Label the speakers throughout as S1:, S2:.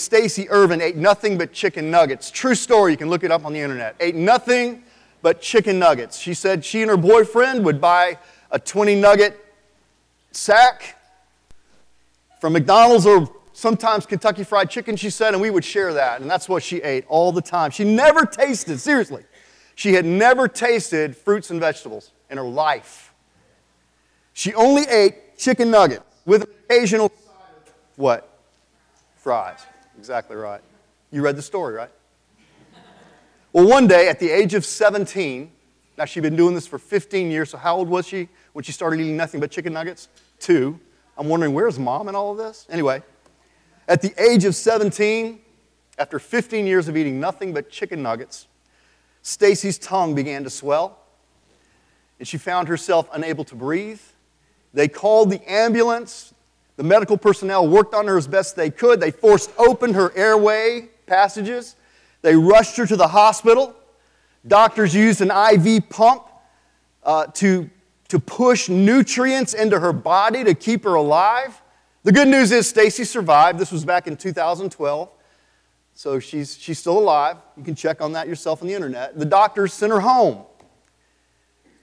S1: Stacey Irvine ate nothing but chicken nuggets. True story, you can look it up on the internet. Ate nothing but chicken nuggets. She said she and her boyfriend would buy a 20 nugget sack from McDonald's or sometimes Kentucky Fried Chicken, she said, and we would share that. And that's what she ate all the time. She never tasted, seriously, she had never tasted fruits and vegetables in her life. She only ate chicken nuggets with occasional what? Fries. Exactly right. You read the story, right? Well, one day at the age of 17, now she'd been doing this for 15 years, so how old was she when she started eating nothing but chicken nuggets? Two. I'm wondering, where's mom in all of this? Anyway, at the age of 17, after 15 years of eating nothing but chicken nuggets, Stacey's tongue began to swell, and she found herself unable to breathe. They called the ambulance. The medical personnel worked on her as best they could. They forced open her airway passages. They rushed her to the hospital. Doctors used an IV pump uh, to, to push nutrients into her body to keep her alive. The good news is Stacey survived. This was back in 2012. So she's, she's still alive. You can check on that yourself on the internet. The doctors sent her home.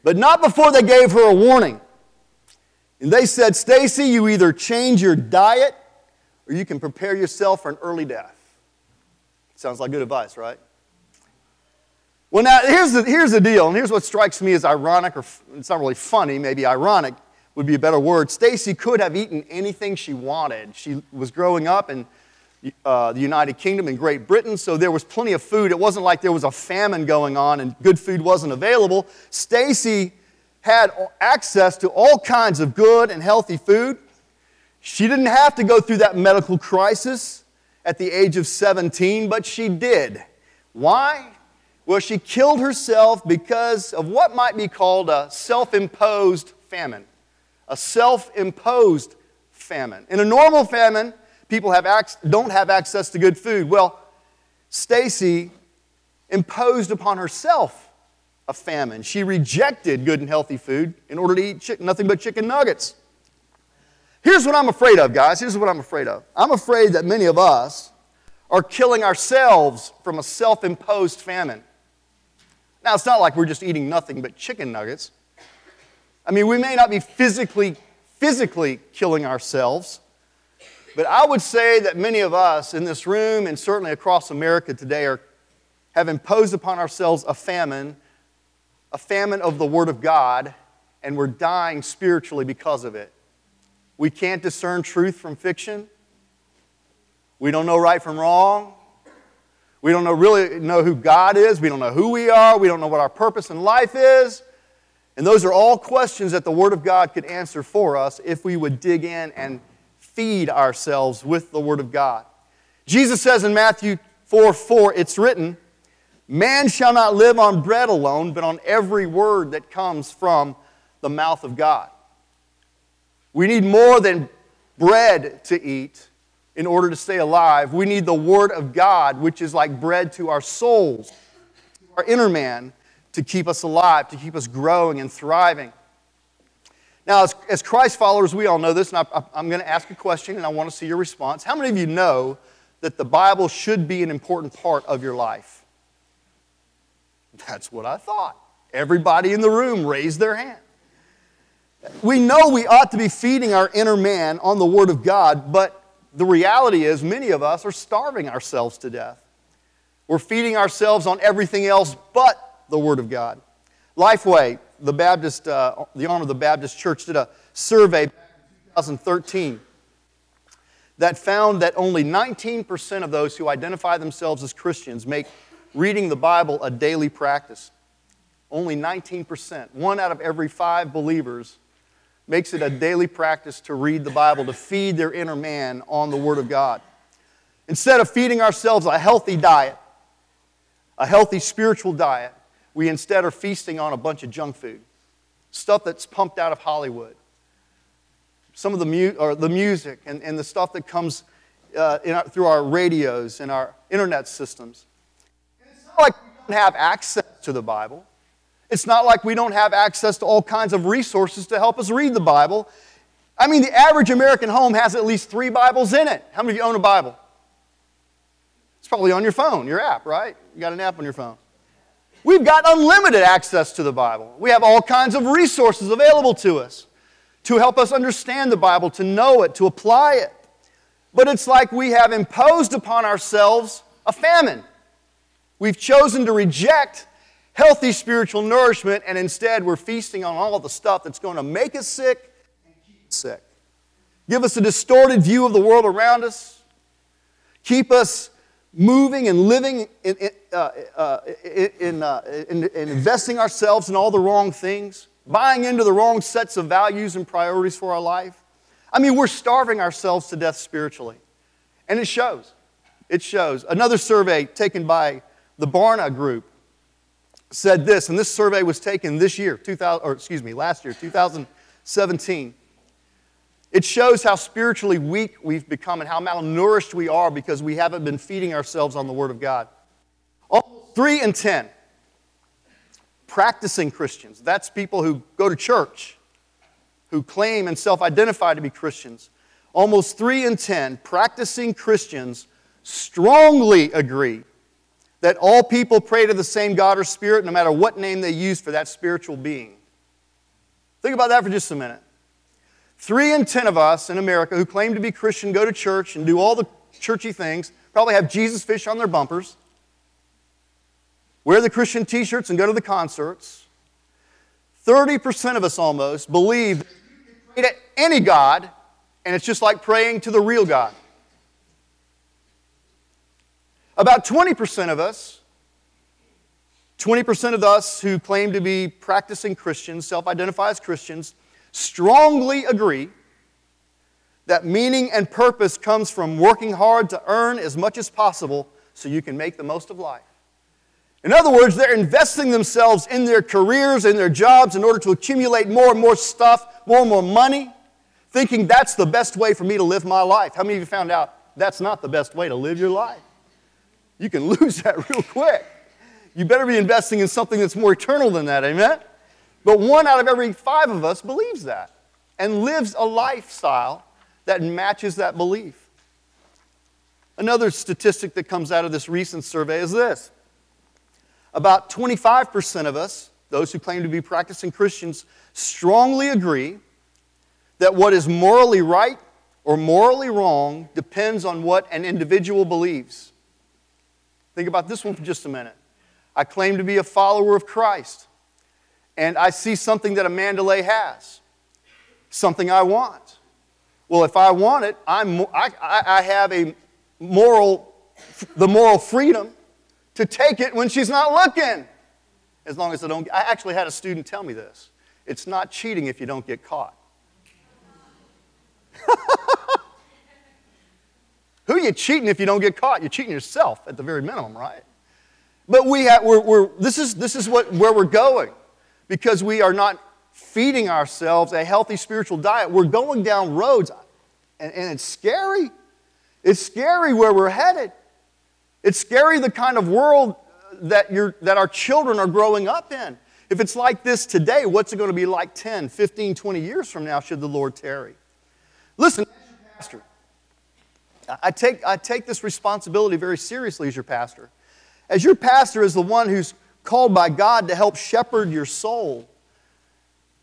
S1: But not before they gave her a warning. And they said, Stacey, you either change your diet or you can prepare yourself for an early death. Sounds like good advice, right? Well, now, here's the, here's the deal, and here's what strikes me as ironic, or it's not really funny, maybe ironic would be a better word. Stacey could have eaten anything she wanted. She was growing up in uh, the United Kingdom and Great Britain, so there was plenty of food. It wasn't like there was a famine going on and good food wasn't available. Stacey had access to all kinds of good and healthy food. She didn't have to go through that medical crisis at the age of 17, but she did. Why? Well, she killed herself because of what might be called a self imposed famine. A self imposed famine. In a normal famine, people have ac- don't have access to good food. Well, Stacey imposed upon herself a famine. She rejected good and healthy food in order to eat nothing but chicken nuggets. Here's what I'm afraid of, guys. Here's what I'm afraid of. I'm afraid that many of us are killing ourselves from a self imposed famine. Now, it's not like we're just eating nothing but chicken nuggets. I mean, we may not be physically, physically killing ourselves, but I would say that many of us in this room and certainly across America today are, have imposed upon ourselves a famine, a famine of the Word of God, and we're dying spiritually because of it. We can't discern truth from fiction. We don't know right from wrong. We don't know really know who God is. We don't know who we are. We don't know what our purpose in life is. And those are all questions that the Word of God could answer for us if we would dig in and feed ourselves with the Word of God. Jesus says in Matthew 4 4, it's written, Man shall not live on bread alone, but on every word that comes from the mouth of God. We need more than bread to eat in order to stay alive. We need the Word of God, which is like bread to our souls, to our inner man, to keep us alive, to keep us growing and thriving. Now, as, as Christ followers, we all know this, and I, I'm going to ask a question and I want to see your response. How many of you know that the Bible should be an important part of your life? That's what I thought. Everybody in the room raised their hand. We know we ought to be feeding our inner man on the Word of God, but the reality is, many of us are starving ourselves to death. We're feeding ourselves on everything else but the Word of God. Lifeway, the Baptist, uh, the Honor of the Baptist Church, did a survey back in 2013 that found that only 19% of those who identify themselves as Christians make reading the Bible a daily practice. Only 19%. One out of every five believers makes it a daily practice to read the Bible, to feed their inner man on the Word of God. Instead of feeding ourselves a healthy diet, a healthy spiritual diet, we instead are feasting on a bunch of junk food, stuff that's pumped out of Hollywood. Some of the, mu- or the music and, and the stuff that comes uh, our, through our radios and our internet systems. Like we don't have access to the Bible. It's not like we don't have access to all kinds of resources to help us read the Bible. I mean, the average American home has at least three Bibles in it. How many of you own a Bible? It's probably on your phone, your app, right? You got an app on your phone. We've got unlimited access to the Bible. We have all kinds of resources available to us to help us understand the Bible, to know it, to apply it. But it's like we have imposed upon ourselves a famine. We've chosen to reject healthy spiritual nourishment, and instead we're feasting on all the stuff that's going to make us sick and keep us sick. Give us a distorted view of the world around us, keep us moving and living in, in, uh, uh, in, uh, in, in investing ourselves in all the wrong things, buying into the wrong sets of values and priorities for our life. I mean, we're starving ourselves to death spiritually. And it shows. It shows. Another survey taken by the Barna Group said this, and this survey was taken this year, 2000, or excuse me, last year, 2017. It shows how spiritually weak we've become and how malnourished we are because we haven't been feeding ourselves on the Word of God. Almost three in ten practicing Christians, that's people who go to church, who claim and self identify to be Christians. Almost three in ten practicing Christians strongly agree that all people pray to the same God or Spirit no matter what name they use for that spiritual being. Think about that for just a minute. Three in ten of us in America who claim to be Christian go to church and do all the churchy things, probably have Jesus fish on their bumpers, wear the Christian t shirts and go to the concerts. 30% of us almost believe that any God, and it's just like praying to the real God. About 20% of us, 20% of us who claim to be practicing Christians, self identify as Christians, strongly agree that meaning and purpose comes from working hard to earn as much as possible so you can make the most of life. In other words, they're investing themselves in their careers, in their jobs, in order to accumulate more and more stuff, more and more money, thinking that's the best way for me to live my life. How many of you found out that's not the best way to live your life? You can lose that real quick. You better be investing in something that's more eternal than that, amen? But one out of every five of us believes that and lives a lifestyle that matches that belief. Another statistic that comes out of this recent survey is this about 25% of us, those who claim to be practicing Christians, strongly agree that what is morally right or morally wrong depends on what an individual believes. Think about this one for just a minute. I claim to be a follower of Christ and I see something that a Mandalay has, something I want. Well, if I want it, I'm, I, I have a moral, the moral freedom to take it when she's not looking. As long as I don't, I actually had a student tell me this. It's not cheating if you don't get caught. Who are you cheating if you don't get caught? You're cheating yourself at the very minimum, right? But we have, we're, we're, this is, this is what, where we're going because we are not feeding ourselves a healthy spiritual diet. We're going down roads, and, and it's scary. It's scary where we're headed. It's scary the kind of world that, you're that our children are growing up in. If it's like this today, what's it going to be like 10, 15, 20 years from now, should the Lord tarry? Listen, pastor, I take, I take this responsibility very seriously as your pastor. As your pastor, is the one who's called by God to help shepherd your soul.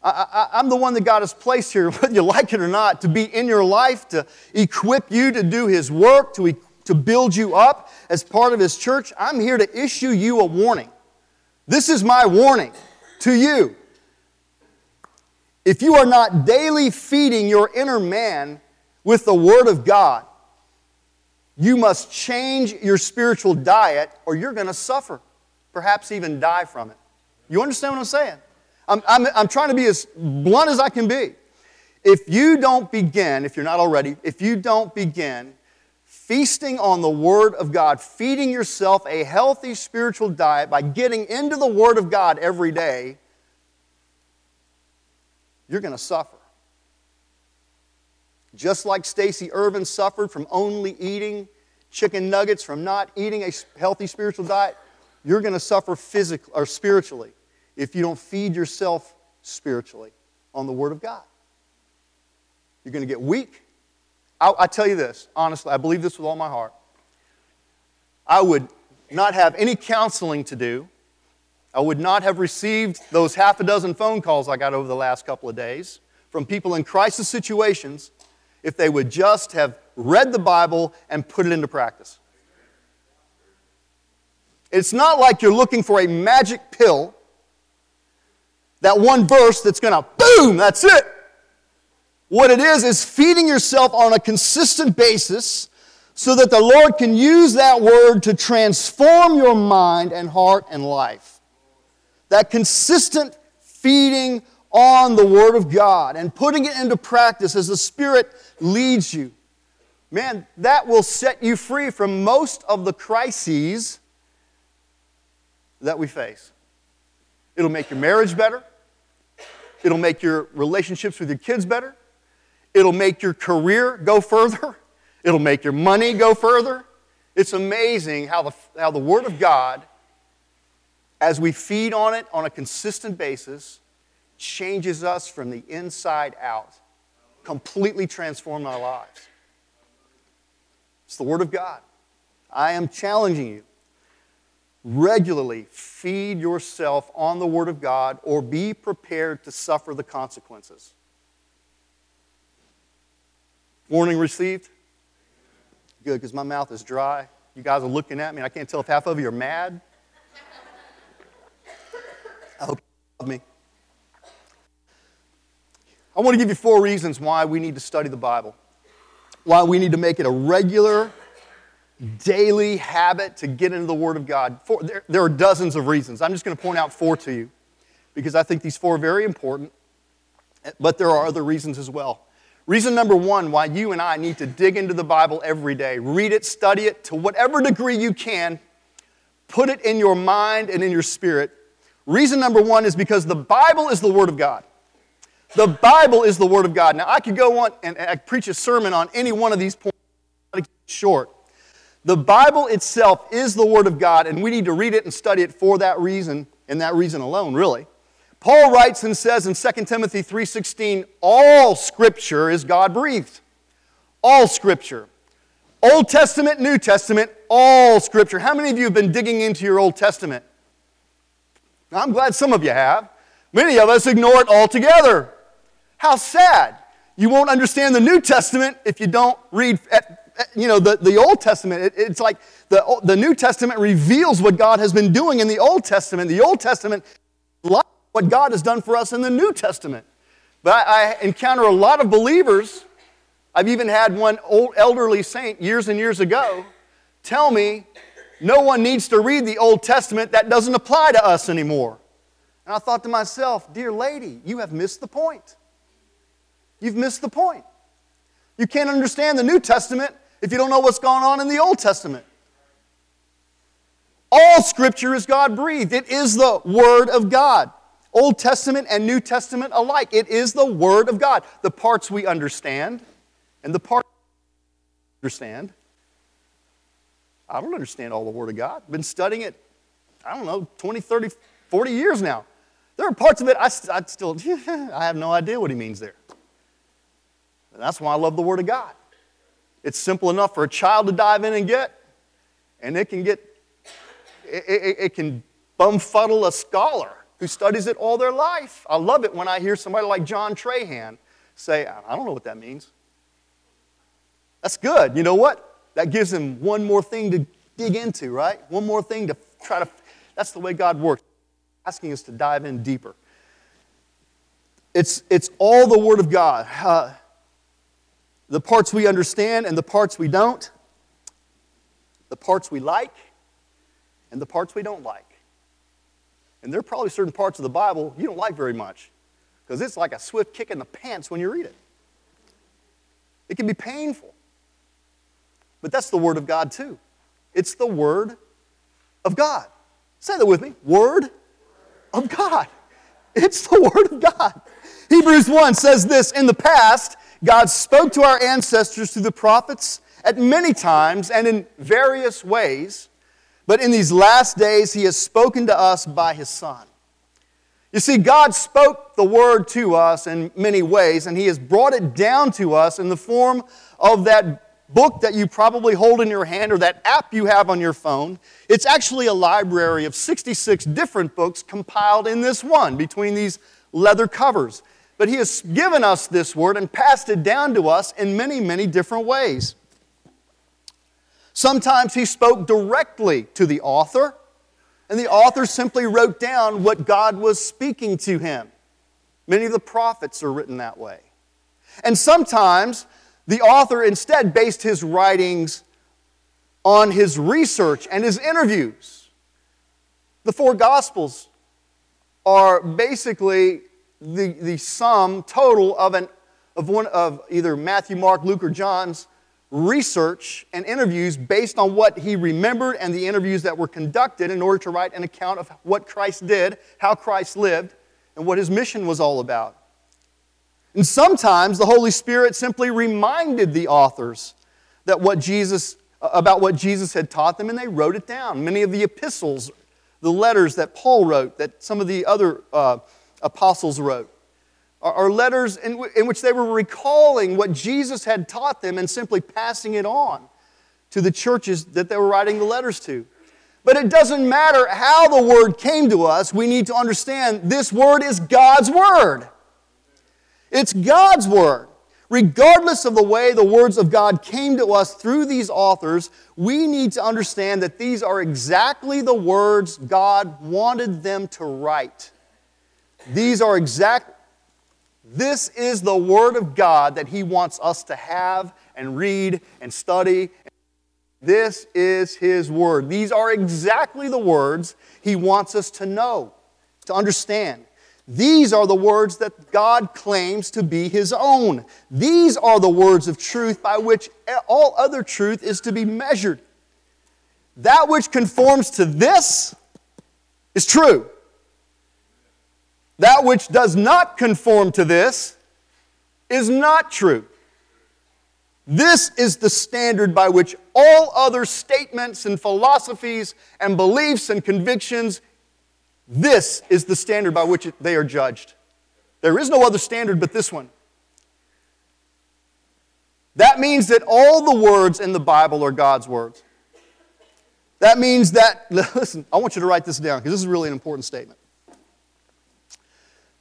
S1: I, am the one that God has placed here, whether you like it or not, to be in your life, to equip you to do His work, to, to build you up as part of His church. I'm here to issue you a warning. This is my warning to you. If you are not daily feeding your inner man with the Word of God, you must change your spiritual diet or you're going to suffer perhaps even die from it. You understand what I'm saying? I'm, I'm, I'm trying to be as blunt as I can be. If you don't begin, if you're not already, if you don't begin feasting on the Word of God, feeding yourself a healthy spiritual diet by getting into the Word of God every day, you're going to suffer. Just like Stacey Irvine suffered from only eating chicken nuggets, from not eating a healthy spiritual diet, you're going to suffer physically or spiritually if you don't feed yourself spiritually on the Word of God. You're going to get weak. I, I tell you this, honestly, I believe this with all my heart. I would not have any counseling to do. I would not have received those half a dozen phone calls I got over the last couple of days from people in crisis situations if they would just have read the Bible and put it into practice. It's not like you're looking for a magic pill, that one verse that's going to boom, that's it. What it is, is feeding yourself on a consistent basis so that the Lord can use that word to transform your mind and heart and life. That consistent feeding on the Word of God and putting it into practice as the Spirit leads you. Man, that will set you free from most of the crises that we face. It'll make your marriage better. It'll make your relationships with your kids better. It'll make your career go further. It'll make your money go further. It's amazing how the, how the Word of God, as we feed on it on a consistent basis, changes us from the inside out, completely transform our lives. It's the Word of God. I am challenging you. Regularly feed yourself on the Word of God or be prepared to suffer the consequences. Warning received? Good, because my mouth is dry. You guys are looking at me, and I can't tell if half of you are mad. I hope you love me. I want to give you four reasons why we need to study the Bible, why we need to make it a regular, daily habit to get into the Word of God. Four, there, there are dozens of reasons. I'm just going to point out four to you because I think these four are very important, but there are other reasons as well. Reason number one why you and I need to dig into the Bible every day, read it, study it to whatever degree you can, put it in your mind and in your spirit. Reason number one is because the Bible is the Word of God. The Bible is the Word of God. Now, I could go on and preach a sermon on any one of these points, short. The Bible itself is the Word of God, and we need to read it and study it for that reason, and that reason alone, really. Paul writes and says in 2 Timothy 3:16, all scripture is God-breathed. All scripture. Old Testament, New Testament, all scripture. How many of you have been digging into your Old Testament? I'm glad some of you have. Many of us ignore it altogether. How sad. You won't understand the New Testament if you don't read at, you know, the, the Old Testament. It, it's like the, the New Testament reveals what God has been doing in the Old Testament. The Old Testament what God has done for us in the New Testament. But I, I encounter a lot of believers. I've even had one old elderly saint years and years ago tell me no one needs to read the Old Testament, that doesn't apply to us anymore. And I thought to myself, dear lady, you have missed the point. You've missed the point. You can't understand the New Testament if you don't know what's going on in the Old Testament. All scripture is God breathed, it is the Word of God. Old Testament and New Testament alike. It is the Word of God. The parts we understand and the parts we understand. I don't understand all the Word of God. I've been studying it, I don't know, 20, 30, 40 years now. There are parts of it I, I still, I have no idea what he means there. And that's why I love the Word of God. It's simple enough for a child to dive in and get, and it can get, it, it, it can bumfuddle a scholar who studies it all their life. I love it when I hear somebody like John Trahan say, I don't know what that means. That's good. You know what? That gives him one more thing to dig into, right? One more thing to try to. That's the way God works, asking us to dive in deeper. It's, it's all the Word of God. Uh, the parts we understand and the parts we don't, the parts we like and the parts we don't like. And there are probably certain parts of the Bible you don't like very much because it's like a swift kick in the pants when you read it. It can be painful. But that's the Word of God, too. It's the Word of God. Say that with me Word of God. It's the Word of God. Hebrews 1 says this In the past, God spoke to our ancestors through the prophets at many times and in various ways. But in these last days, he has spoken to us by his Son. You see, God spoke the word to us in many ways, and he has brought it down to us in the form of that book that you probably hold in your hand or that app you have on your phone, it's actually a library of 66 different books compiled in this one between these leather covers. But He has given us this word and passed it down to us in many, many different ways. Sometimes He spoke directly to the author, and the author simply wrote down what God was speaking to him. Many of the prophets are written that way. And sometimes the author instead based his writings on his research and his interviews. The four Gospels are basically the, the sum total of, an, of, one, of either Matthew, Mark, Luke, or John's research and interviews based on what he remembered and the interviews that were conducted in order to write an account of what Christ did, how Christ lived, and what his mission was all about. And sometimes the Holy Spirit simply reminded the authors that what Jesus, about what Jesus had taught them, and they wrote it down. Many of the epistles, the letters that Paul wrote, that some of the other uh, apostles wrote, are, letters in, w- in which they were recalling what Jesus had taught them and simply passing it on to the churches that they were writing the letters to. But it doesn't matter how the word came to us, we need to understand this word is God's word. It's God's word. Regardless of the way the words of God came to us through these authors, we need to understand that these are exactly the words God wanted them to write. These are exact this is the word of God that he wants us to have and read and study. This is his word. These are exactly the words he wants us to know, to understand. These are the words that God claims to be His own. These are the words of truth by which all other truth is to be measured. That which conforms to this is true. That which does not conform to this is not true. This is the standard by which all other statements and philosophies and beliefs and convictions this is the standard by which they are judged. There is no other standard but this one. That means that all the words in the Bible are God's words. That means that, listen, I want you to write this down because this is really an important statement.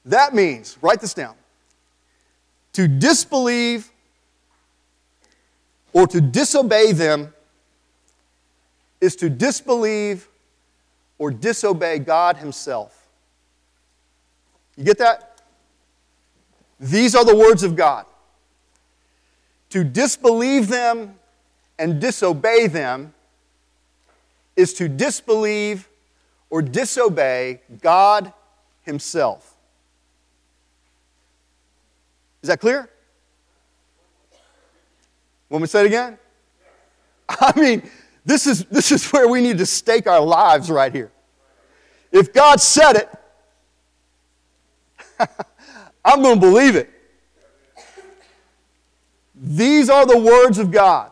S1: That means, write this down, to disbelieve or to disobey them is to disbelieve or disobey God Himself. You get that? These are the words of God. To disbelieve them and disobey them is to disbelieve or disobey God Himself. Is that clear? Want me to say it again? I mean, this is, this is where we need to stake our lives right here. If God said it, I'm going to believe it. These are the words of God.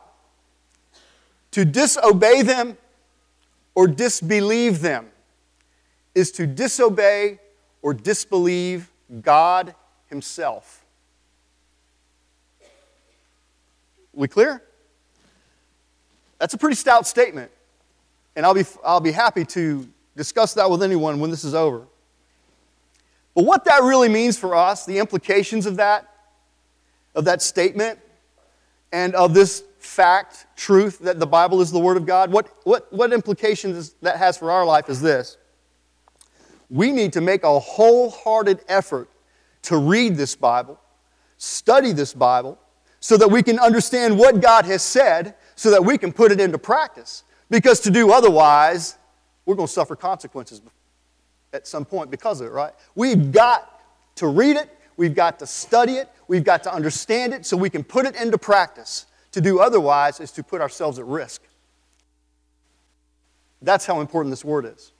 S1: To disobey them or disbelieve them is to disobey or disbelieve God Himself. We clear? That's a pretty stout statement. And I'll be, I'll be happy to discuss that with anyone when this is over. But what that really means for us, the implications of that, of that statement, and of this fact, truth, that the Bible is the Word of God, what, what, what implications that has for our life is this. We need to make a wholehearted effort to read this Bible, study this Bible, so that we can understand what God has said so that we can put it into practice. Because to do otherwise, we're going to suffer consequences at some point because of it, right? We've got to read it, we've got to study it, we've got to understand it so we can put it into practice. To do otherwise is to put ourselves at risk. That's how important this word is.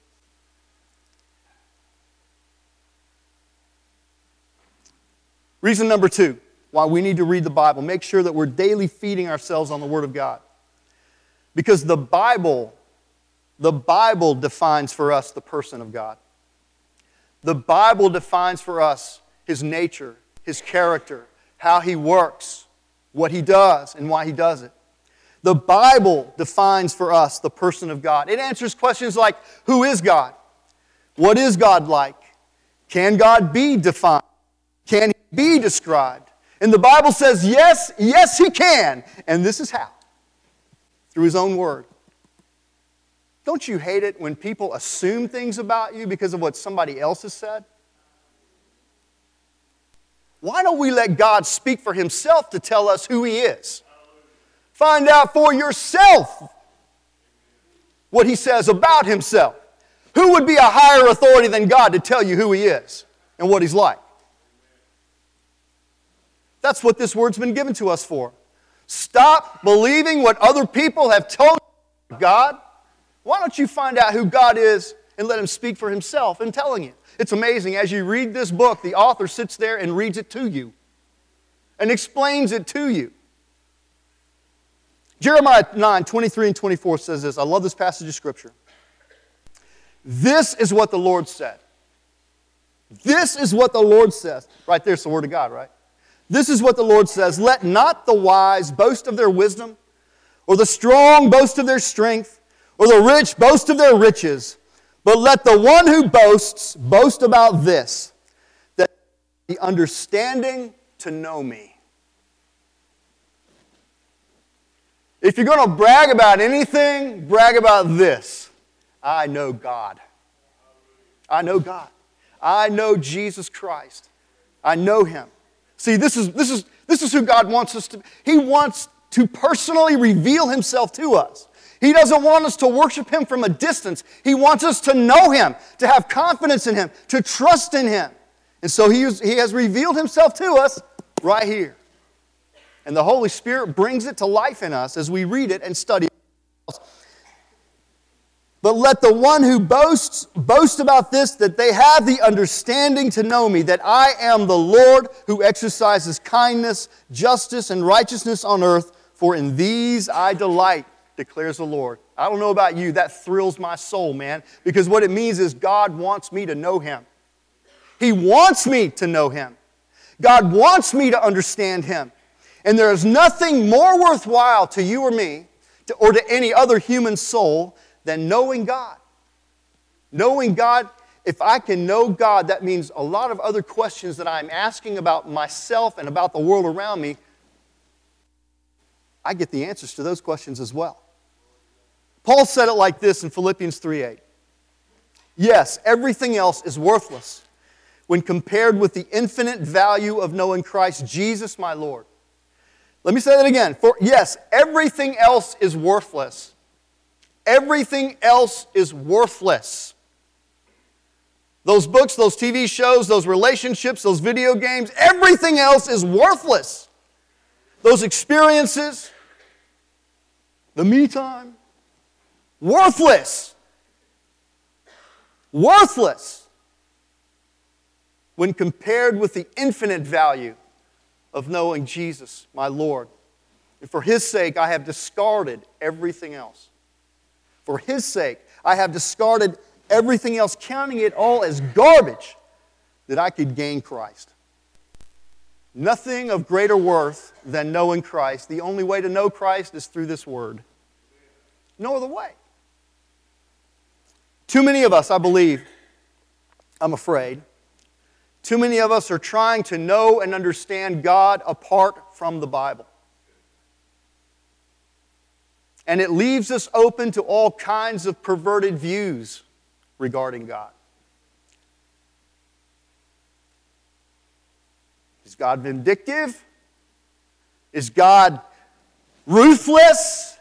S1: Reason number two why we need to read the Bible. Make sure that we're daily feeding ourselves on the Word of God. Because the Bible, the Bible defines for us the person of God. The Bible defines for us his nature, his character, how he works, what he does, and why he does it. The Bible defines for us the person of God. It answers questions like Who is God? What is God like? Can God be defined? Can He be described? And the Bible says, Yes, yes, He can. And this is how through His own Word. Don't you hate it when people assume things about you because of what somebody else has said? Why don't we let God speak for Himself to tell us who He is? Find out for yourself what he says about himself. Who would be a higher authority than God to tell you who he is and what he's like? That's what this word's been given to us for. Stop believing what other people have told you God. Why don't you find out who God is and let him speak for himself in telling you? It's amazing. As you read this book, the author sits there and reads it to you and explains it to you. Jeremiah 9, 23 and 24 says this. I love this passage of Scripture. This is what the Lord said. This is what the Lord says. Right there's the Word of God, right? This is what the Lord says Let not the wise boast of their wisdom, or the strong boast of their strength, or the rich boast of their riches, but let the one who boasts boast about this, that the understanding to know me. If you're going to brag about anything, brag about this. I know God. I know God. I know Jesus Christ. I know Him. See, this is, this is, this is who God wants us to be. He wants to personally reveal Himself to us. He doesn't want us to worship Him from a distance. He wants us to know Him, to have confidence in Him, to trust in Him. And so He, he has revealed Himself to us right here. And the Holy Spirit brings it to life in us as we read it and study it. But let the one who boasts boast about this, that they have the understanding to know me, that I am the Lord who exercises kindness, justice, and righteousness on earth, for in these I delight, declares the Lord. I don't know about you, that thrills my soul, man, because what it means is God wants me to know Him. He wants me to know Him. God wants me to understand Him. And there is nothing more worthwhile to you or me to, or to any other human soul than knowing God. Knowing God, if I can know God, that means a lot of other questions that I'm asking about myself and about the world around me. I get the answers to those questions as well. Paul said it like this in Philippians 3:8. Yes, everything else is worthless when compared with the infinite value of knowing Christ Jesus my Lord. Let me say that again. For yes, everything else is worthless. Everything else is worthless. Those books, those TV shows, those relationships, those video games, everything else is worthless. Those experiences, the me time, worthless. Worthless when compared with the infinite value of knowing Jesus, my Lord. And for His sake, I have discarded everything else. For His sake, I have discarded everything else, counting it all as garbage that I could gain Christ. Nothing of greater worth than knowing Christ. The only way to know Christ is through this word. No other way. Too many of us, I believe, I'm afraid, too many of us are trying to know and understand God apart from the Bible. And it leaves us open to all kinds of perverted views regarding God. Is God vindictive? Is God ruthless?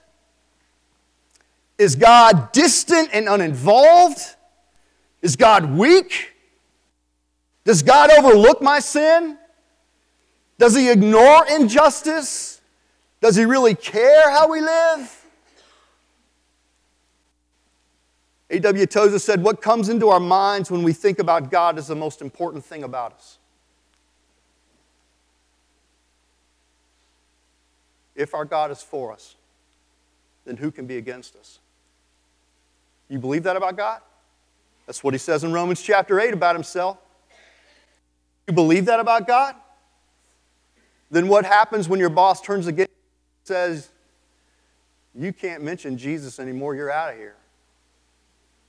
S1: Is God distant and uninvolved? Is God weak? Does God overlook my sin? Does he ignore injustice? Does he really care how we live? A.W. Tozer said, What comes into our minds when we think about God is the most important thing about us. If our God is for us, then who can be against us? You believe that about God? That's what he says in Romans chapter 8 about himself. You believe that about God? Then what happens when your boss turns against you and says, You can't mention Jesus anymore, you're out of here.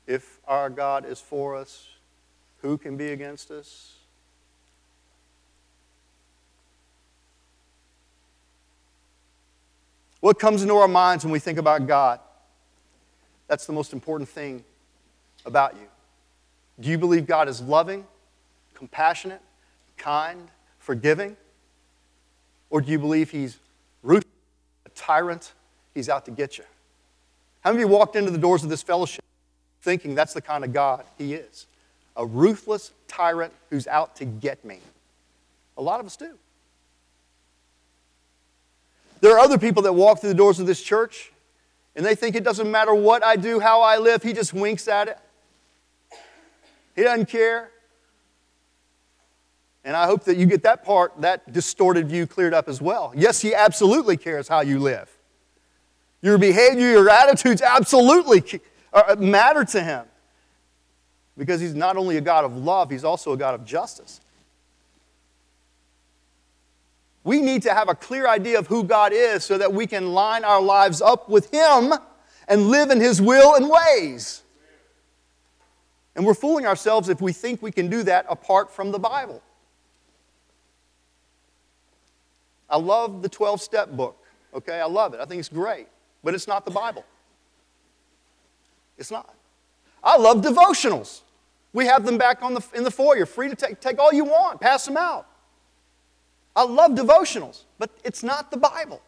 S1: If our God is for us, who can be against us? What comes into our minds when we think about God? That's the most important thing about you. Do you believe God is loving, compassionate, kind, forgiving? Or do you believe He's ruthless, a tyrant, He's out to get you? How many of you walked into the doors of this fellowship thinking that's the kind of God He is? A ruthless tyrant who's out to get me. A lot of us do. There are other people that walk through the doors of this church and they think it doesn't matter what I do, how I live, He just winks at it. He doesn't care. And I hope that you get that part, that distorted view cleared up as well. Yes, He absolutely cares how you live. Your behavior, your attitudes absolutely uh, matter to Him. Because He's not only a God of love, He's also a God of justice. We need to have a clear idea of who God is so that we can line our lives up with Him and live in His will and ways. And we're fooling ourselves if we think we can do that apart from the Bible. I love the 12 step book, okay? I love it. I think it's great. But it's not the Bible. It's not. I love devotionals. We have them back on the, in the foyer, free to take, take all you want, pass them out. I love devotionals, but it's not the Bible.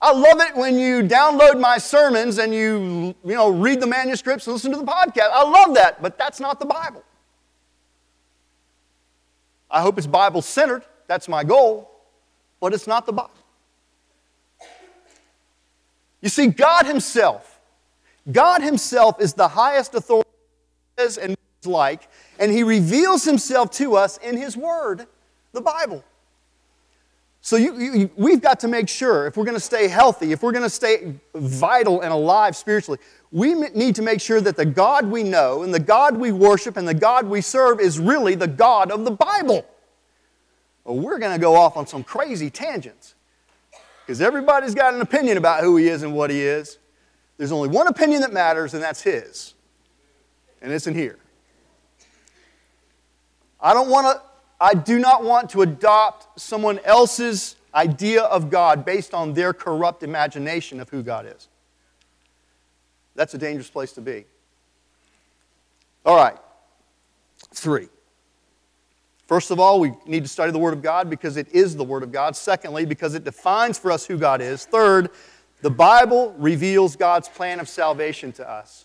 S1: I love it when you download my sermons and you, you know, read the manuscripts and listen to the podcast. I love that, but that's not the Bible. I hope it's Bible centered. That's my goal, but it's not the Bible. You see, God Himself, God Himself is the highest authority and like, and He reveals Himself to us in His Word, the Bible. So you, you, we've got to make sure if we're going to stay healthy, if we're going to stay vital and alive spiritually, we need to make sure that the God we know and the God we worship and the God we serve is really the God of the Bible. Well, we're going to go off on some crazy tangents because everybody's got an opinion about who he is and what he is. There's only one opinion that matters, and that's his. And it's in here. I don't want to I do not want to adopt someone else's idea of God based on their corrupt imagination of who God is. That's a dangerous place to be. All right, three. First of all, we need to study the Word of God because it is the Word of God. Secondly, because it defines for us who God is. Third, the Bible reveals God's plan of salvation to us.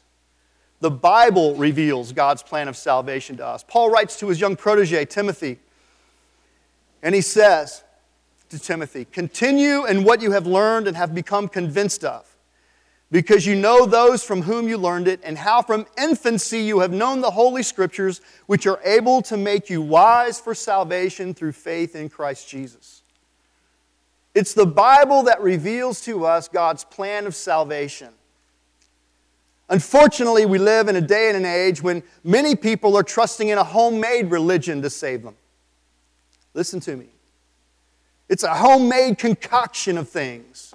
S1: The Bible reveals God's plan of salvation to us. Paul writes to his young protege, Timothy, and he says to Timothy, Continue in what you have learned and have become convinced of, because you know those from whom you learned it, and how from infancy you have known the Holy Scriptures, which are able to make you wise for salvation through faith in Christ Jesus. It's the Bible that reveals to us God's plan of salvation. Unfortunately, we live in a day and an age when many people are trusting in a homemade religion to save them. Listen to me. It's a homemade concoction of things.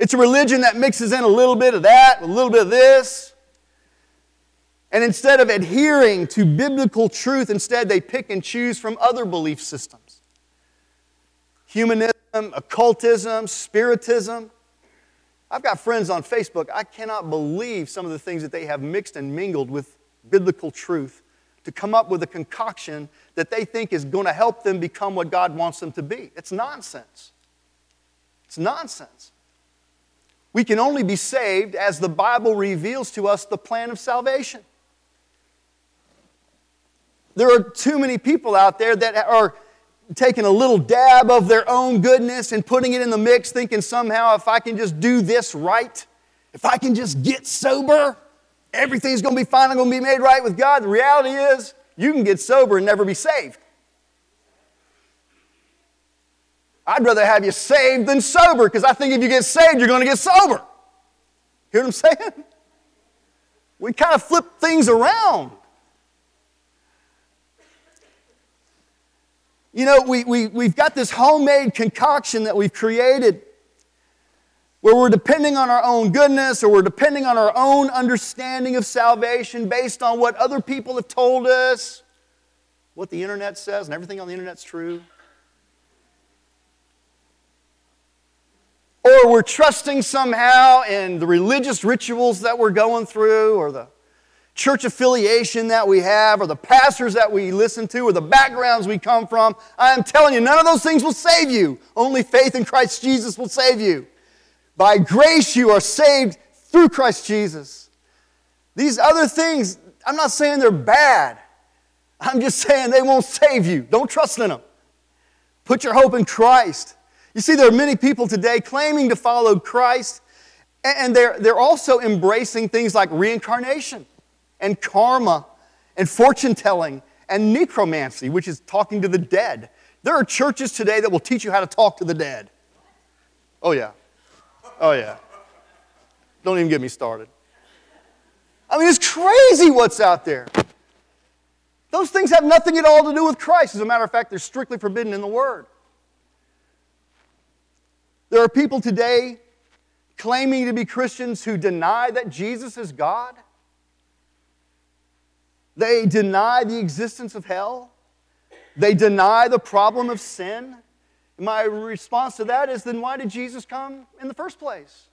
S1: It's a religion that mixes in a little bit of that, a little bit of this. And instead of adhering to biblical truth, instead they pick and choose from other belief systems humanism, occultism, spiritism. I've got friends on Facebook. I cannot believe some of the things that they have mixed and mingled with biblical truth to come up with a concoction that they think is going to help them become what God wants them to be. It's nonsense. It's nonsense. We can only be saved as the Bible reveals to us the plan of salvation. There are too many people out there that are taking a little dab of their own goodness and putting it in the mix, thinking somehow if I can just do this right, if I can just get sober, everything's going to be fine. I'm going to be made right with God. The reality is, you can get sober and never be saved. I'd rather have you saved than sober because I think if you get saved, you're going to get sober. Hear what I'm saying? We kind of flip things around. You know, we, we, we've got this homemade concoction that we've created, where we're depending on our own goodness or we're depending on our own understanding of salvation based on what other people have told us, what the internet says, and everything on the internet's true. Or we're trusting somehow in the religious rituals that we're going through, or the church affiliation that we have, or the pastors that we listen to, or the backgrounds we come from. I am telling you, none of those things will save you. Only faith in Christ Jesus will save you. By grace, you are saved through Christ Jesus. These other things, I'm not saying they're bad. I'm just saying they won't save you. Don't trust in them. Put your hope in Christ. You see, there are many people today claiming to follow Christ, and they're, they're also embracing things like reincarnation and karma and fortune telling and necromancy, which is talking to the dead. There are churches today that will teach you how to talk to the dead. Oh, yeah. Oh, yeah. Don't even get me started. I mean, it's crazy what's out there. Those things have nothing at all to do with Christ. As a matter of fact, they're strictly forbidden in the Word. There are people today claiming to be Christians who deny that Jesus is God. They deny the existence of hell. They deny the problem of sin. my response to that is then why did Jesus come in the first place?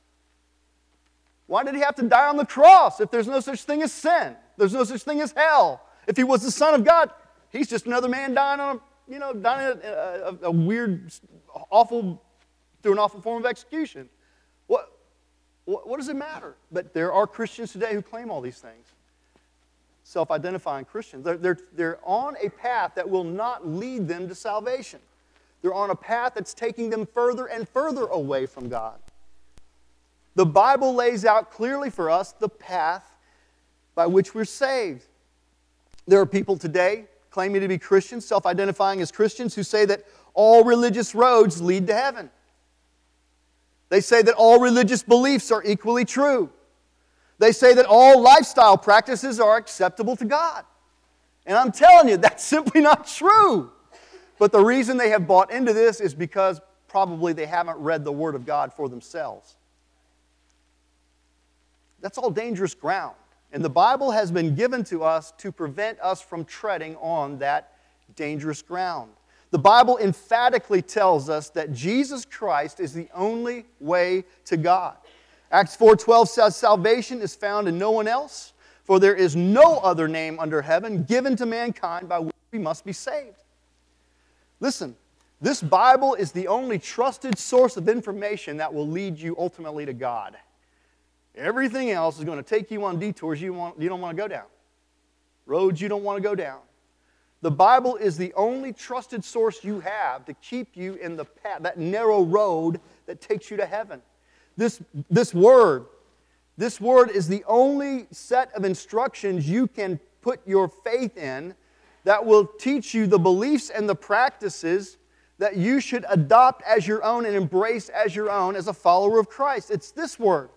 S1: Why did he have to die on the cross if there's no such thing as sin? There's no such thing as hell. If he was the Son of God, he's just another man dying on a, you know, dying a, a, a weird, awful, through an awful form of execution. What, what, what does it matter? But there are Christians today who claim all these things self identifying Christians. They're, they're, they're on a path that will not lead them to salvation. They're on a path that's taking them further and further away from God. The Bible lays out clearly for us the path by which we're saved. There are people today claiming to be Christians, self identifying as Christians, who say that all religious roads lead to heaven. They say that all religious beliefs are equally true. They say that all lifestyle practices are acceptable to God. And I'm telling you, that's simply not true. But the reason they have bought into this is because probably they haven't read the Word of God for themselves. That's all dangerous ground. And the Bible has been given to us to prevent us from treading on that dangerous ground. The Bible emphatically tells us that Jesus Christ is the only way to God. Acts 4:12 says salvation is found in no one else, for there is no other name under heaven given to mankind by which we must be saved. Listen, this Bible is the only trusted source of information that will lead you ultimately to God. Everything else is going to take you on detours you, want, you don't want to go down, roads you don't want to go down. The Bible is the only trusted source you have to keep you in the path, that narrow road that takes you to heaven. This, this word, this word is the only set of instructions you can put your faith in that will teach you the beliefs and the practices that you should adopt as your own and embrace as your own as a follower of Christ. It's this word.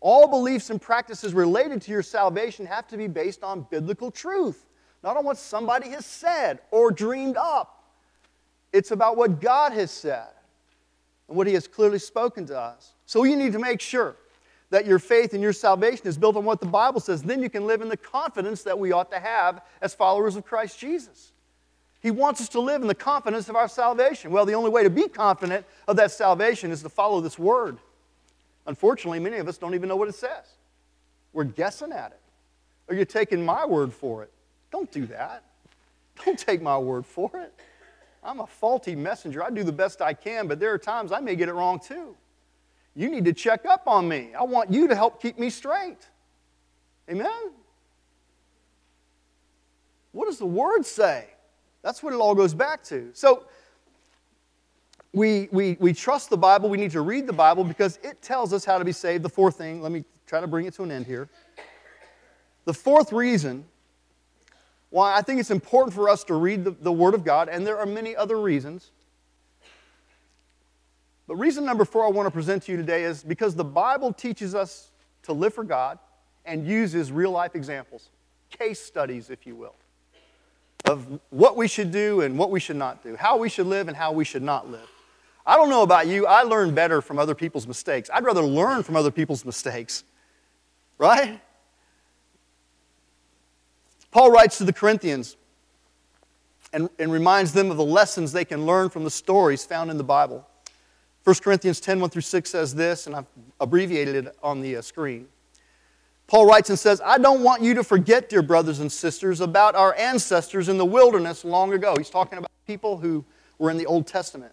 S1: All beliefs and practices related to your salvation have to be based on biblical truth, not on what somebody has said or dreamed up. It's about what God has said and what He has clearly spoken to us. So you need to make sure that your faith and your salvation is built on what the Bible says. Then you can live in the confidence that we ought to have as followers of Christ Jesus. He wants us to live in the confidence of our salvation. Well, the only way to be confident of that salvation is to follow this word. Unfortunately, many of us don't even know what it says. We're guessing at it. Or you're taking my word for it. Don't do that. Don't take my word for it. I'm a faulty messenger. I do the best I can, but there are times I may get it wrong too. You need to check up on me. I want you to help keep me straight. Amen? What does the word say? That's what it all goes back to. So, we, we, we trust the Bible. We need to read the Bible because it tells us how to be saved. The fourth thing, let me try to bring it to an end here. The fourth reason why I think it's important for us to read the, the Word of God, and there are many other reasons, but reason number four I want to present to you today is because the Bible teaches us to live for God and uses real life examples, case studies, if you will, of what we should do and what we should not do, how we should live and how we should not live. I don't know about you, I learn better from other people's mistakes. I'd rather learn from other people's mistakes, right? Paul writes to the Corinthians and, and reminds them of the lessons they can learn from the stories found in the Bible. 1 Corinthians 10 1 through 6 says this, and I've abbreviated it on the uh, screen. Paul writes and says, I don't want you to forget, dear brothers and sisters, about our ancestors in the wilderness long ago. He's talking about people who were in the Old Testament.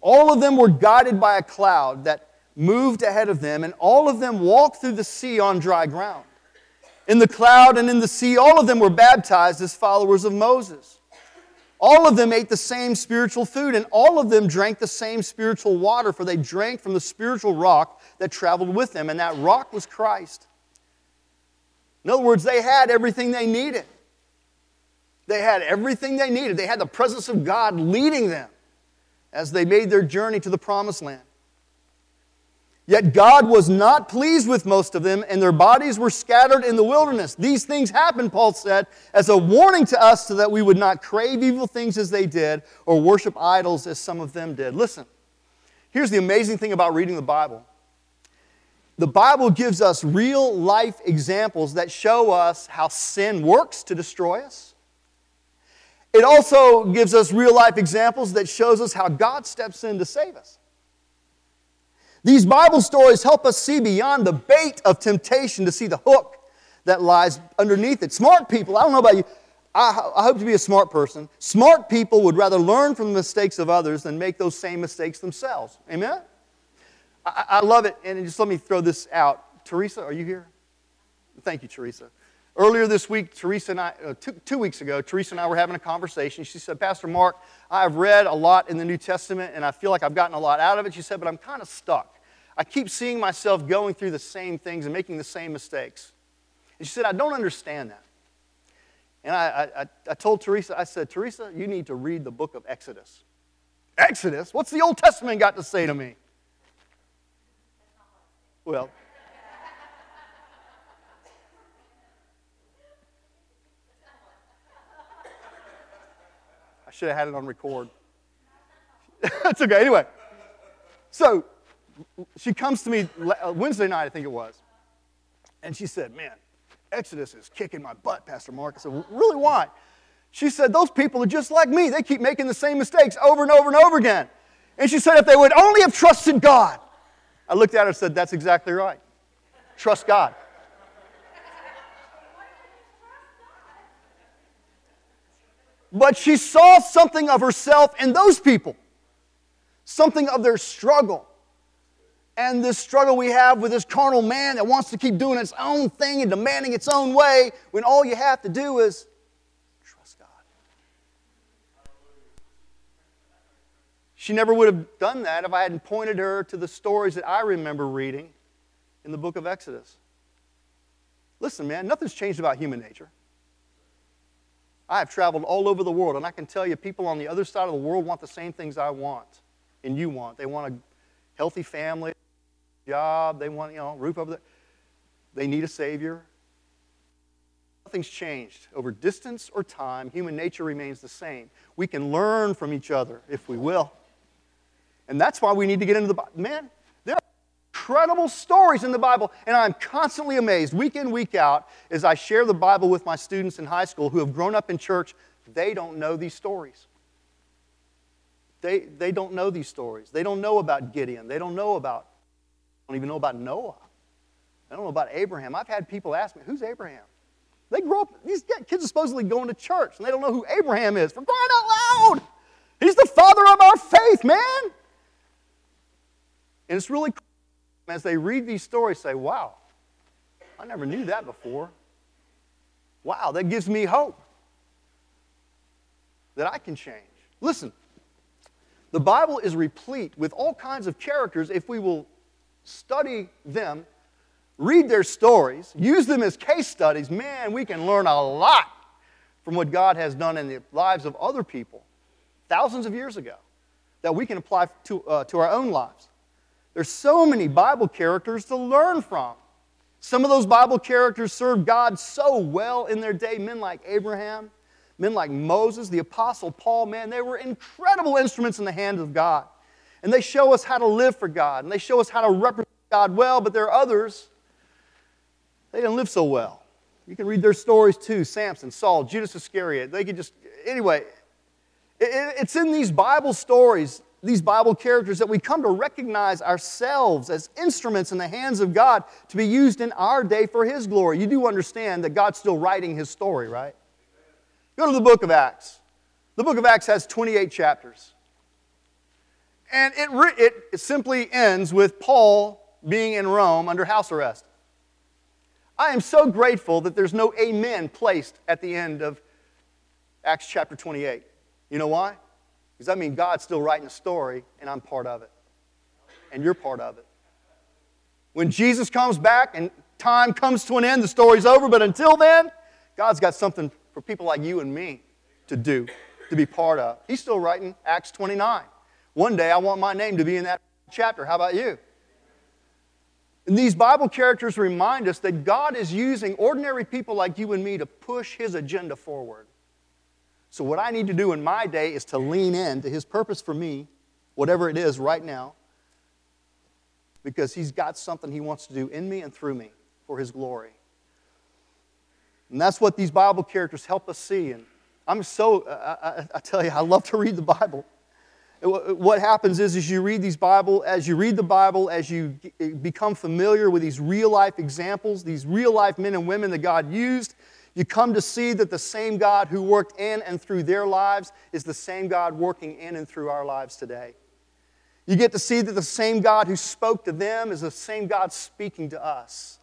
S1: All of them were guided by a cloud that moved ahead of them, and all of them walked through the sea on dry ground. In the cloud and in the sea, all of them were baptized as followers of Moses. All of them ate the same spiritual food, and all of them drank the same spiritual water, for they drank from the spiritual rock that traveled with them, and that rock was Christ. In other words, they had everything they needed. They had everything they needed. They had the presence of God leading them as they made their journey to the promised land. Yet God was not pleased with most of them, and their bodies were scattered in the wilderness. These things happened, Paul said, as a warning to us so that we would not crave evil things as they did or worship idols as some of them did. Listen, here's the amazing thing about reading the Bible the Bible gives us real life examples that show us how sin works to destroy us. It also gives us real life examples that shows us how God steps in to save us. These Bible stories help us see beyond the bait of temptation to see the hook that lies underneath it. Smart people, I don't know about you, I, I, hope to be a smart person. Smart people would rather learn from the mistakes of others than make those same mistakes themselves. Amen? I, I love it. And just let me throw this out. Teresa, are you here? Thank you, Teresa. Earlier this week, Teresa and I, uh, two, two, weeks ago, Teresa and I were having a conversation. She said, Pastor Mark, I've read a lot in the New Testament and I feel like I've gotten a lot out of it. She said, but I'm kind of stuck. I keep seeing myself going through the same things and making the same mistakes. And she said, I don't understand that. And I, I, I told Teresa, I said, Teresa, you need to read the book of Exodus. Exodus? What's the Old Testament got to say to me? Well, I Should have had it on record. That's okay. Anyway, so she comes to me uh, Wednesday night, I think it was, and she said, Man, Exodus is kicking my butt, Pastor Mark. I said, Really, why? She said, Those people are just like me. They keep making the same mistakes over and over and over again. And she said, If they would only have trusted God. I looked at her and said, That's exactly right. Trust God. but she saw something of herself in those people, something of their struggle. And this struggle we have with this carnal man that wants to keep doing its own thing and demanding its own way when all you have to do is trust God. She never would have done that if I hadn't pointed her to the stories that I remember reading in the book of Exodus. Listen, man, nothing's changed about human nature. I have traveled all over the world, and I can tell you, people on the other side of the world want the same things I want and you want. They want a healthy family, job, they want, you know, roof over their. They need a Savior. Nothing's changed. Over distance or time, human nature remains the same. We can learn from each other if we will. And that's why we need to get into the Bible. Man, there are incredible stories in the Bible, and I'm constantly amazed week in, week out, as I share the Bible with my students in high school who have grown up in church, they don't know these stories. They, they don't know these stories. They don't know about Gideon. They don't know about, don't even know about Noah. I don't know about Abraham. I've had people ask me, who's Abraham? They grow up, these kids are supposedly going to church, and they don't know who Abraham is. For crying out loud! He's the father of our faith, man! And it's really cool as they read these stories, say, wow, I never knew that before. Wow, that gives me hope that I can change. Listen, the Bible is replete with all kinds of characters if we will study them, read their stories, use them as case studies. Man, we can learn a lot from what God has done in the lives of other people thousands of years ago that we can apply to, uh, to our own lives. There's so many Bible characters to learn from. Some of those Bible characters served God so well in their day, men like Abraham, Men like Moses, the Apostle Paul, man, they were incredible instruments in the hands of God. And they show us how to live for God, and they show us how to represent God well, but there are others, they didn't live so well. You can read their stories too Samson, Saul, Judas Iscariot. They could just, anyway, it's in these Bible stories, these Bible characters, that we come to recognize ourselves as instruments in the hands of God to be used in our day for His glory. You do understand that God's still writing His story, right? Go to the book of Acts. The book of Acts has 28 chapters. And it, it, it simply ends with Paul being in Rome under house arrest. I am so grateful that there's no amen placed at the end of Acts chapter 28. You know why? Because I mean, God's still writing a story and I'm part of it. And you're part of it. When Jesus comes back and time comes to an end, the story's over, but until then, God's got something for people like you and me to do, to be part of. He's still writing Acts 29. One day I want my name to be in that chapter. How about you? And these Bible characters remind us that God is using ordinary people like you and me to push His agenda forward. So, what I need to do in my day is to lean in to His purpose for me, whatever it is right now, because He's got something He wants to do in me and through me for His glory. And that's what these Bible characters help us see. And I'm so, I, I, I tell you, I love to read the Bible what happens is as you read these bible as you read the bible as you eh, become familiar with these real life examples these real life men and women that god used you come to see that the same god who worked in and through their lives is the same god working in and through our lives today. You get to see that the same god who spoke to them is the same god speaking to us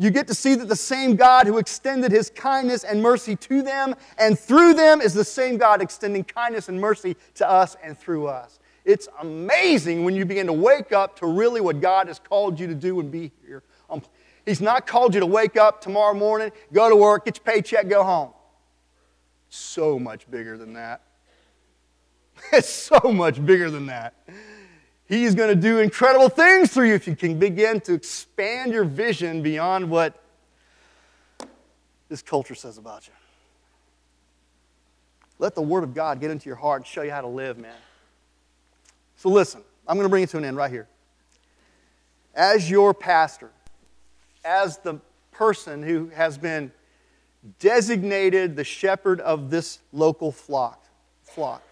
S1: you get to see that the same God who extended his kindness and mercy to them and through them is the same God extending kindness and mercy to us and through us. It's amazing when you begin to wake up to really what God has called you to do and be here. Um, he's not called you to wake up tomorrow morning, go to work, get your paycheck, go home. So much bigger than that. It's so much bigger than that. He's going to do incredible things through you if you can begin to expand your vision beyond what this culture says about you. Let the Word of God get into your heart and show you how to live, man. So, listen, I'm going to bring it to an end right here. As your pastor, as the person who has been designated the shepherd of this local flock, flock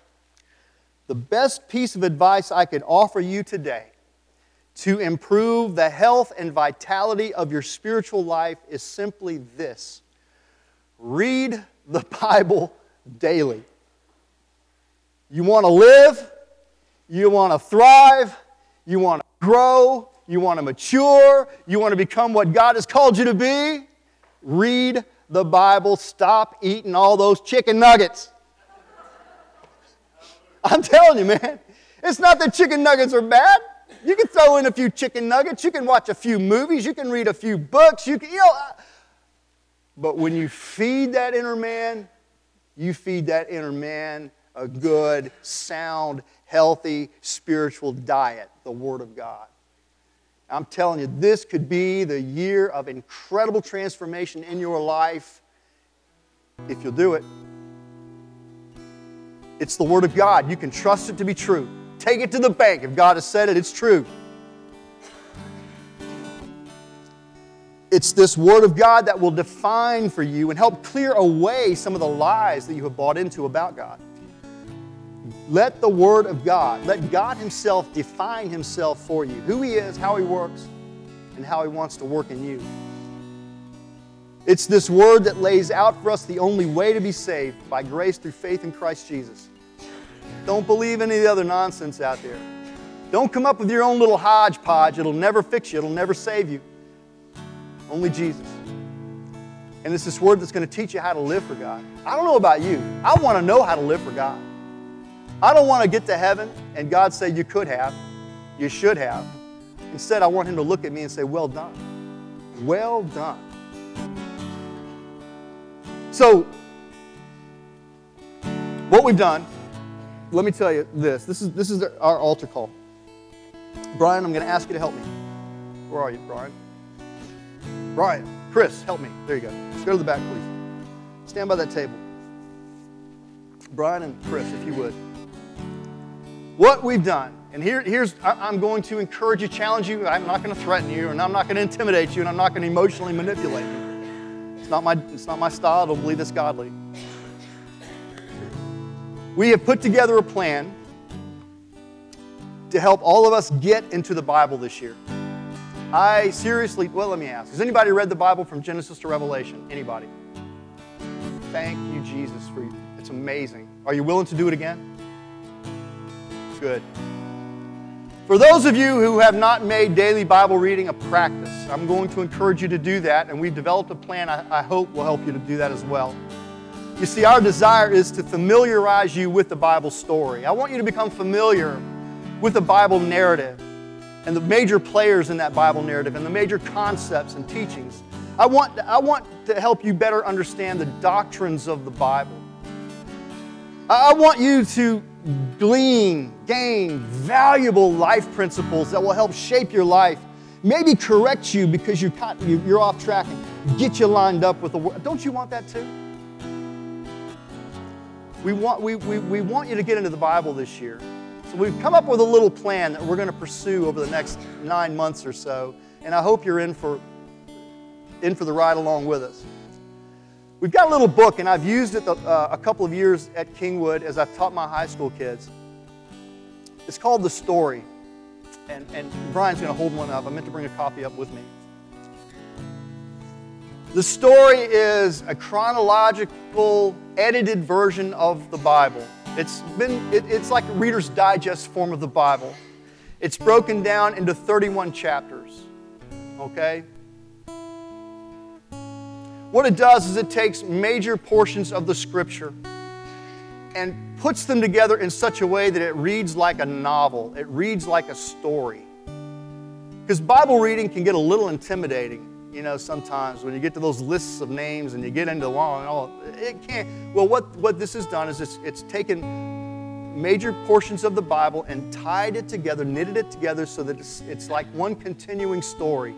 S1: the best piece of advice I could offer you today to improve the health and vitality of your spiritual life is simply this read the Bible daily. You want to live, you want to thrive, you want to grow, you want to mature, you want to become what God has called you to be. Read the Bible. Stop eating all those chicken nuggets. I'm telling you, man. It's not that chicken nuggets are bad. You can throw in a few chicken nuggets. You can watch a few movies. You can read a few books. You can, you know. But when you feed that inner man, you feed that inner man a good, sound, healthy spiritual diet, the Word of God. I'm telling you, this could be the year of incredible transformation in your life if you'll do it. It's the Word of God. You can trust it to be true. Take it to the bank. If God has said it, it's true. It's this Word of God that will define for you and help clear away some of the lies that you have bought into about God. Let the Word of God, let God Himself define Himself for you who He is, how He works, and how He wants to work in you. It's this word that lays out for us the only way to be saved by grace through faith in Christ Jesus. Don't believe any of the other nonsense out there. Don't come up with your own little hodgepodge. It'll never fix you, it'll never save you. Only Jesus. And it's this word that's going to teach you how to live for God. I don't know about you. I want to know how to live for God. I don't want to get to heaven and God say, You could have, you should have. Instead, I want Him to look at me and say, Well done. Well done. So, what we've done, let me tell you this. This is, this is our altar call. Brian, I'm going to ask you to help me. Where are you, Brian? Brian, Chris, help me. There you go. Go to the back, please. Stand by that table. Brian and Chris, if you would. What we've done, and here, here's, I'm going to encourage you, challenge you. I'm not going to threaten you, and I'm not going to intimidate you, and I'm not going to emotionally manipulate you. It's not my, it's not my style. I don't believe it's godly. We have put together a plan to help all of us get into the Bible this year. I seriously, well, let me ask. Has anybody read the Bible from Genesis to Revelation? Anybody? Thank you, Jesus, for you. It's amazing. Are you willing to do it again? Good. For those of you who have not made daily Bible reading a practice, I'm going to encourage you to do that, and we've developed a plan I, I hope will help you to do that as well. You see, our desire is to familiarize you with the Bible story. I want you to become familiar with the Bible narrative and the major players in that Bible narrative and the major concepts and teachings. I want, I want to help you better understand the doctrines of the Bible. I want you to glean, gain valuable life principles that will help shape your life, maybe correct you because you're, you're off track and get you lined up with the world. Don't you want that too? We want, we, we, we want you to get into the Bible this year. So we've come up with a little plan that we're going to pursue over the next nine months or so, and I hope you're in for, in for the ride along with us. We've got a little book, and I've used it the, uh, a couple of years at Kingwood as I've taught my high school kids. It's called The Story, and, and Brian's going to hold one up. I meant to bring a copy up with me. The story is a chronological, edited version of the Bible. It's, been, it, it's like a Reader's Digest form of the Bible. It's broken down into 31 chapters. Okay? What it does is it takes major portions of the scripture and puts them together in such a way that it reads like a novel, it reads like a story. Because Bible reading can get a little intimidating you know, sometimes when you get to those lists of names and you get into long, oh, it can't. Well, what, what this has done is it's, it's taken major portions of the Bible and tied it together, knitted it together so that it's, it's like one continuing story,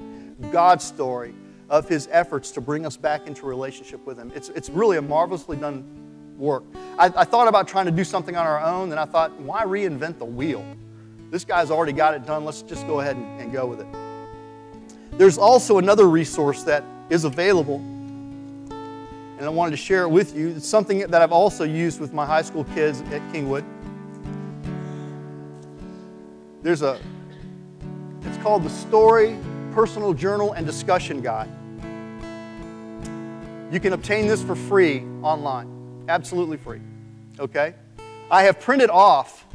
S1: God's story of his efforts to bring us back into relationship with him. It's, it's really a marvelously done work. I, I thought about trying to do something on our own, and I thought, why reinvent the wheel? This guy's already got it done. Let's just go ahead and, and go with it. There's also another resource that is available, and I wanted to share it with you. It's something that I've also used with my high school kids at Kingwood. There's a, it's called the Story Personal Journal and Discussion Guide. You can obtain this for free online, absolutely free. Okay? I have printed off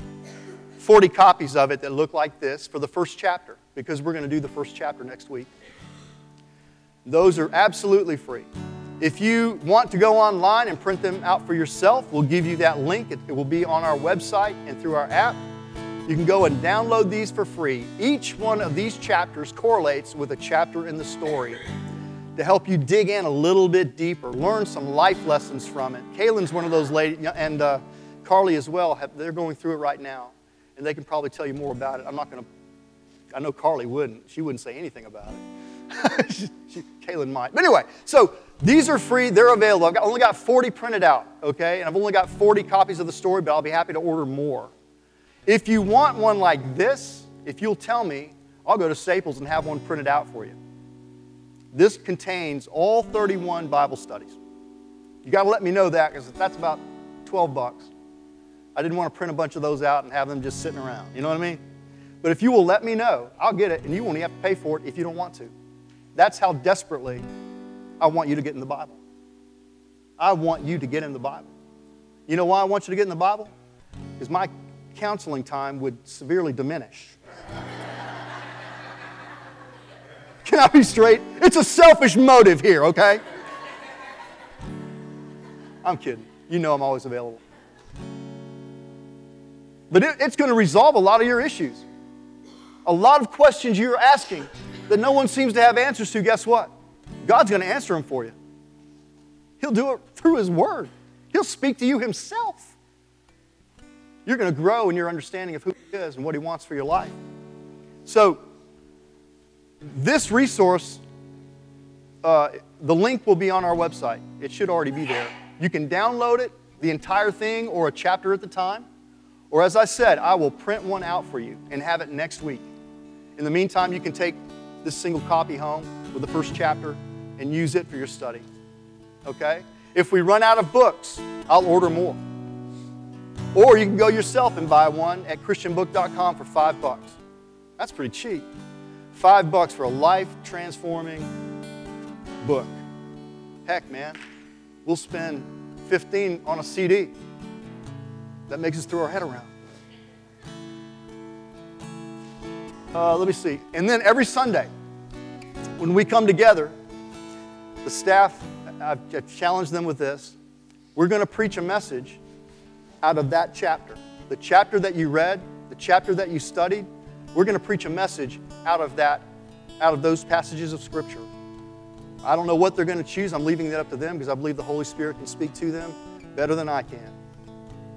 S1: 40 copies of it that look like this for the first chapter because we're going to do the first chapter next week. Those are absolutely free. If you want to go online and print them out for yourself, we'll give you that link. It, will be on our website and through our app. You can go and download these for free. Each one of these chapters correlates with a chapter in the story to help you dig in a little bit deeper, learn some life lessons from it. Kaylin's one of those ladies, and uh, Carly as well. Have, they're going through it right now, and they can probably tell you more about it. I'm not going to I know Carly wouldn't. She wouldn't say anything about it. she, she, Kaylin might. But anyway, so these are free. They're available. I've got, only got 40 printed out, okay? And I've only got 40 copies of the story, but I'll be happy to order more. If you want one like this, if you'll tell me, I'll go to Staples and have one printed out for you. This contains all 31 Bible studies. You got to let me know that because that's about 12 bucks. I didn't want to print a bunch of those out and have them just sitting around. You know what I mean? But if you will let me know, I'll get it, and you won't have to pay for it if you don't want to. That's how desperately I want you to get in the Bible. I want you to get in the Bible. You know why I want you to get in the Bible? Because my counseling time would severely diminish. Can I be straight? It's a selfish motive here, okay? I'm kidding. You know I'm always available. But it, it's going to resolve a lot of your issues a lot of questions you're asking that no one seems to have answers to, guess what? God's going to answer them for you. He'll do it through His Word, He'll speak to you Himself. You're going to grow in your understanding of who He is and what He wants for your life. So, this resource, uh, the link will be on our website. It should already be there. You can download it the entire thing or a chapter at the time. Or as I said, I will print one out for you and have it next week. In the meantime, you can take this single copy home with the first chapter and use it for your study. Okay? If we run out of books, I'll order more. Or you can go yourself and buy one at christianbook.com for five bucks. That's pretty cheap. Five bucks for a life transforming book. Heck, man, we'll spend 15 on a CD. That makes us throw our head around. Uh, let me see. And then every Sunday, when we come together, the staff, I've, challenged them with this. We're going to preach a message out of that chapter. The chapter that you read, the chapter that you studied, we're going to preach a message out of that, out of those passages of Scripture. I don't know what they're going to choose. I'm leaving that up to them because I believe the Holy Spirit can speak to them better than I can.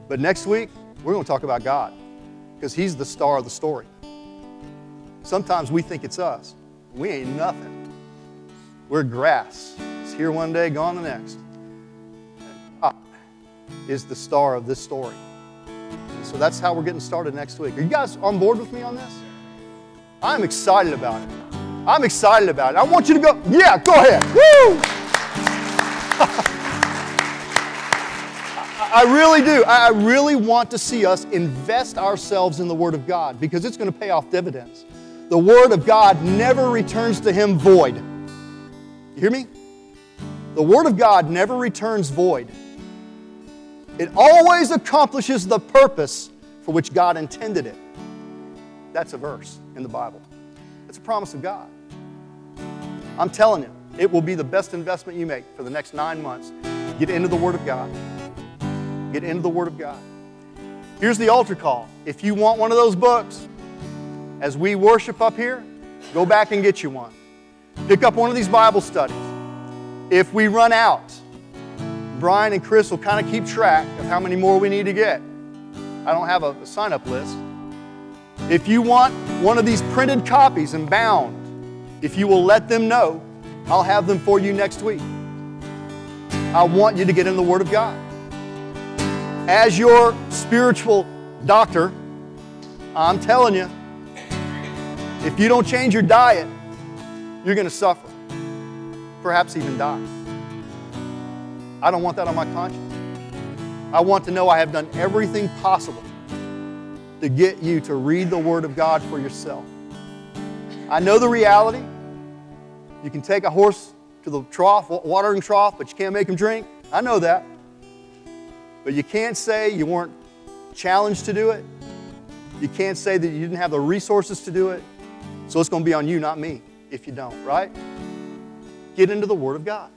S1: But next week, we're going to talk about God because He's the star of the story. Sometimes we think it's us. We ain't nothing. We're grass. It's here one day, gone the next. God is the star of this story. So that's how we're getting started next week. Are you guys on board with me on this? I'm excited about it. I'm excited about it. I want you to go. Yeah, go ahead. Woo! I really do. I really want to see us invest ourselves in the Word of God because it's going to pay off dividends. The Word of God never returns to Him void. You hear me? The Word of God never returns void. It always accomplishes the purpose for which God intended it. That's a verse in the Bible. It's a promise of God. I'm telling you, it will be the best investment you make for the next nine months. Get into the Word of God. Get into the Word of God. Here's the altar call. If you want one of those books, as we worship up here, go back and get you one. Pick up one of these Bible studies. If we run out, Brian and Chris will kind of keep track of how many more we need to get. I don't have a, a sign up list. If you want one of these printed copies and bound, if you will let them know, I'll have them for you next week. I want you to get in the Word of God. As your spiritual doctor, I'm telling you, if you don't change your diet, you're going to suffer, perhaps even die. I don't want that on my conscience. I want to know I have done everything possible to get you to read the Word of God for yourself. I know the reality. You can take a horse to the trough, watering trough, but you can't make him drink. I know that. But you can't say you weren't challenged to do it. You can't say that you didn't have the resources to do it. So it's going to be on you, not me, if you don't, right? Get into the Word of God.